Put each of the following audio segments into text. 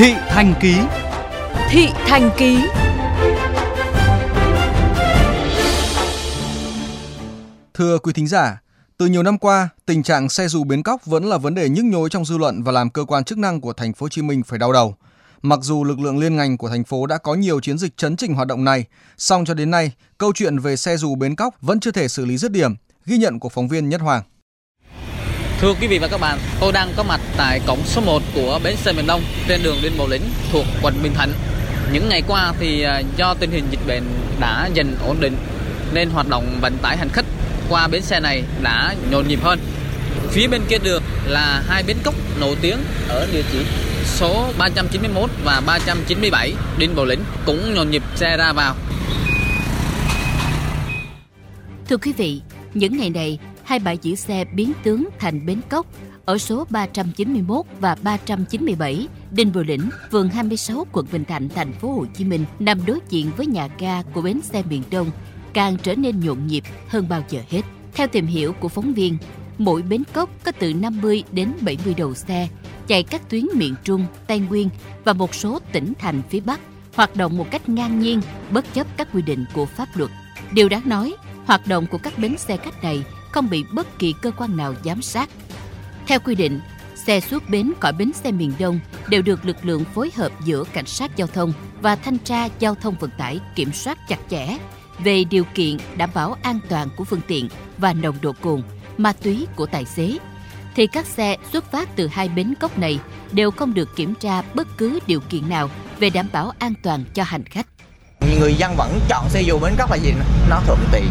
Thị Thành Ký Thị Thành Ký Thưa quý thính giả, từ nhiều năm qua, tình trạng xe dù bến cóc vẫn là vấn đề nhức nhối trong dư luận và làm cơ quan chức năng của thành phố Hồ Chí Minh phải đau đầu. Mặc dù lực lượng liên ngành của thành phố đã có nhiều chiến dịch chấn chỉnh hoạt động này, song cho đến nay, câu chuyện về xe dù bến cóc vẫn chưa thể xử lý dứt điểm, ghi nhận của phóng viên Nhất Hoàng. Thưa quý vị và các bạn, tôi đang có mặt tại cổng số 1 của bến xe miền Đông trên đường Liên Bộ Lĩnh thuộc quận Bình Thạnh. Những ngày qua thì à, do tình hình dịch bệnh đã dần ổn định nên hoạt động vận tải hành khách qua bến xe này đã nhộn nhịp hơn. Phía bên kia đường là hai bến cốc nổi tiếng ở địa chỉ số 391 và 397 Đinh Bộ Lĩnh cũng nhộn nhịp xe ra vào. Thưa quý vị, những ngày này, hai bãi giữ xe biến tướng thành bến cốc ở số 391 và 397 Đinh Bộ Lĩnh, phường 26, quận Bình Thạnh, thành phố Hồ Chí Minh nằm đối diện với nhà ga của bến xe miền Đông càng trở nên nhộn nhịp hơn bao giờ hết. Theo tìm hiểu của phóng viên, mỗi bến cốc có từ 50 đến 70 đầu xe chạy các tuyến miền Trung, Tây Nguyên và một số tỉnh thành phía Bắc hoạt động một cách ngang nhiên, bất chấp các quy định của pháp luật. Điều đáng nói, hoạt động của các bến xe khách này không bị bất kỳ cơ quan nào giám sát. Theo quy định, xe xuất bến khỏi bến xe miền Đông đều được lực lượng phối hợp giữa cảnh sát giao thông và thanh tra giao thông vận tải kiểm soát chặt chẽ về điều kiện đảm bảo an toàn của phương tiện và nồng độ cồn, ma túy của tài xế thì các xe xuất phát từ hai bến cốc này đều không được kiểm tra bất cứ điều kiện nào về đảm bảo an toàn cho hành khách. Người dân vẫn chọn xe dù bến cốc là gì? Nó thuận tiện.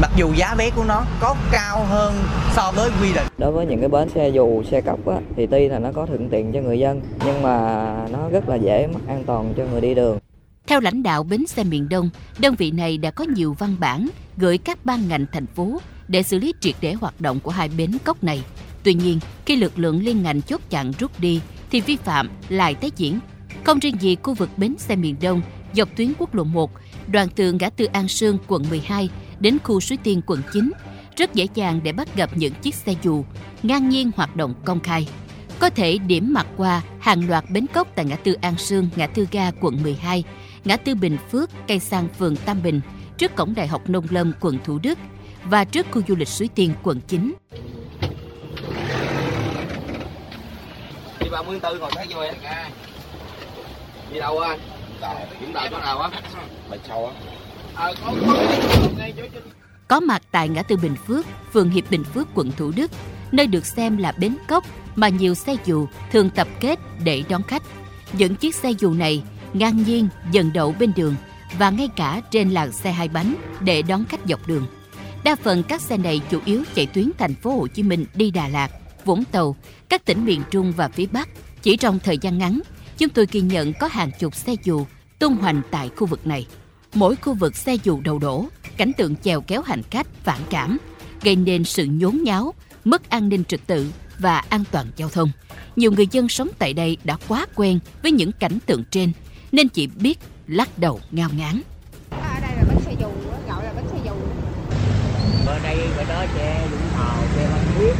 Mặc dù giá vé của nó có cao hơn so với quy định. Đối với những cái bến xe dù, xe cốc á, thì tuy là nó có thuận tiện cho người dân nhưng mà nó rất là dễ mất an toàn cho người đi đường. Theo lãnh đạo bến xe miền Đông, đơn vị này đã có nhiều văn bản gửi các ban ngành thành phố để xử lý triệt để hoạt động của hai bến cốc này. Tuy nhiên, khi lực lượng liên ngành chốt chặn rút đi thì vi phạm lại tái diễn. Không riêng gì khu vực bến xe miền Đông dọc tuyến quốc lộ 1, đoạn từ ngã tư An Sương quận 12 đến khu Suối Tiên quận 9, rất dễ dàng để bắt gặp những chiếc xe dù ngang nhiên hoạt động công khai. Có thể điểm mặt qua hàng loạt bến cốc tại ngã tư An Sương, ngã tư ga quận 12, ngã tư Bình Phước, cây sang phường Tam Bình, trước cổng Đại học Nông Lâm quận Thủ Đức và trước khu du lịch Suối Tiên quận 9. Đi 34 còn thấy vô em Đi đâu anh? Chúng ta chỗ nào á? Bạch Châu á có, mặt tại ngã tư Bình Phước, phường Hiệp Bình Phước, quận Thủ Đức, nơi được xem là bến cốc mà nhiều xe dù thường tập kết để đón khách. Những chiếc xe dù này ngang nhiên dần đậu bên đường và ngay cả trên làn xe hai bánh để đón khách dọc đường. Đa phần các xe này chủ yếu chạy tuyến thành phố Hồ Chí Minh đi Đà Lạt, Vũng Tàu, các tỉnh miền Trung và phía Bắc. Chỉ trong thời gian ngắn, chúng tôi ghi nhận có hàng chục xe dù tung hoành tại khu vực này. Mỗi khu vực xe dù đầu đổ, cảnh tượng chèo kéo hành khách phản cảm, gây nên sự nhốn nháo, mất an ninh trật tự và an toàn giao thông. Nhiều người dân sống tại đây đã quá quen với những cảnh tượng trên nên chỉ biết lắc đầu ngao ngán. Ở đây là bến xe dù, gọi là bến xe dù. Bên đây bên đó xe Vũng Tàu, xe Phan Thiết,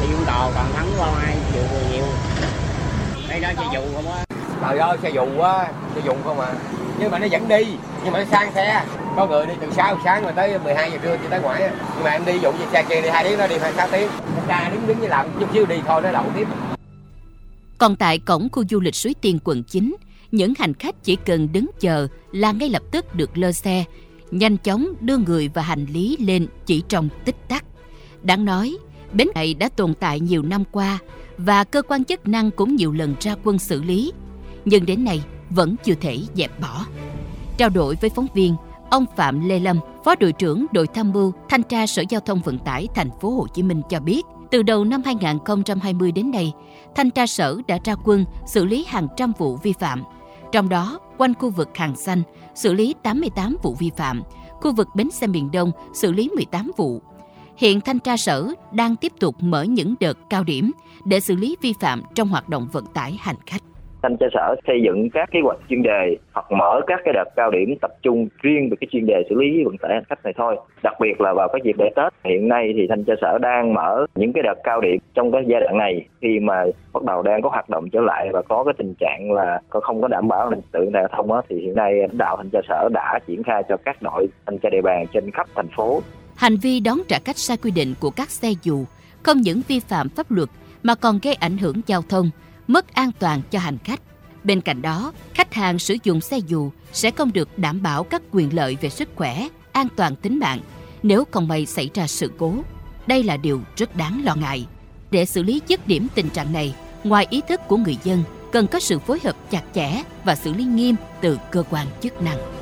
xe Vũng Tàu còn thắng qua ai dù nhiều. Đây đó xe dù không á. Trời ơi, xe dù á, xe dù không à Nhưng mà nó vẫn đi, nhưng mà nó sang xe Có người đi từ 6 sáng mà tới 12 giờ trưa chỉ tới ngoại Nhưng mà em đi dụ như xe kia đi hai tiếng, nó đi 26 tiếng Nó ca đứng đứng như làm, chút xíu đi thôi nó đậu tiếp Còn tại cổng khu du lịch Suối Tiên quận 9, những hành khách chỉ cần đứng chờ là ngay lập tức được lơ xe, nhanh chóng đưa người và hành lý lên chỉ trong tích tắc. Đáng nói, bến này đã tồn tại nhiều năm qua và cơ quan chức năng cũng nhiều lần ra quân xử lý, nhưng đến nay vẫn chưa thể dẹp bỏ. Trao đổi với phóng viên, ông Phạm Lê Lâm, Phó đội trưởng đội tham mưu thanh tra Sở Giao thông Vận tải thành phố Hồ Chí Minh cho biết, từ đầu năm 2020 đến nay, thanh tra sở đã ra quân xử lý hàng trăm vụ vi phạm. Trong đó, quanh khu vực hàng xanh xử lý 88 vụ vi phạm, khu vực bến xe miền Đông xử lý 18 vụ. Hiện thanh tra sở đang tiếp tục mở những đợt cao điểm để xử lý vi phạm trong hoạt động vận tải hành khách thanh tra sở xây dựng các kế hoạch chuyên đề hoặc mở các cái đợt cao điểm tập trung riêng về cái chuyên đề xử lý vận tải hành khách này thôi. Đặc biệt là vào các dịp lễ tết. Hiện nay thì thanh tra sở đang mở những cái đợt cao điểm trong cái giai đoạn này. Khi mà bắt đầu đang có hoạt động trở lại và có cái tình trạng là không có đảm bảo an ninh tự giao thông á, thì hiện nay lãnh đạo thanh tra sở đã triển khai cho các đội thanh tra địa bàn trên khắp thành phố. Hành vi đón trả khách sai quy định của các xe dù không những vi phạm pháp luật mà còn gây ảnh hưởng giao thông, mất an toàn cho hành khách. Bên cạnh đó, khách hàng sử dụng xe dù sẽ không được đảm bảo các quyền lợi về sức khỏe, an toàn tính mạng nếu không may xảy ra sự cố. Đây là điều rất đáng lo ngại. Để xử lý dứt điểm tình trạng này, ngoài ý thức của người dân, cần có sự phối hợp chặt chẽ và xử lý nghiêm từ cơ quan chức năng.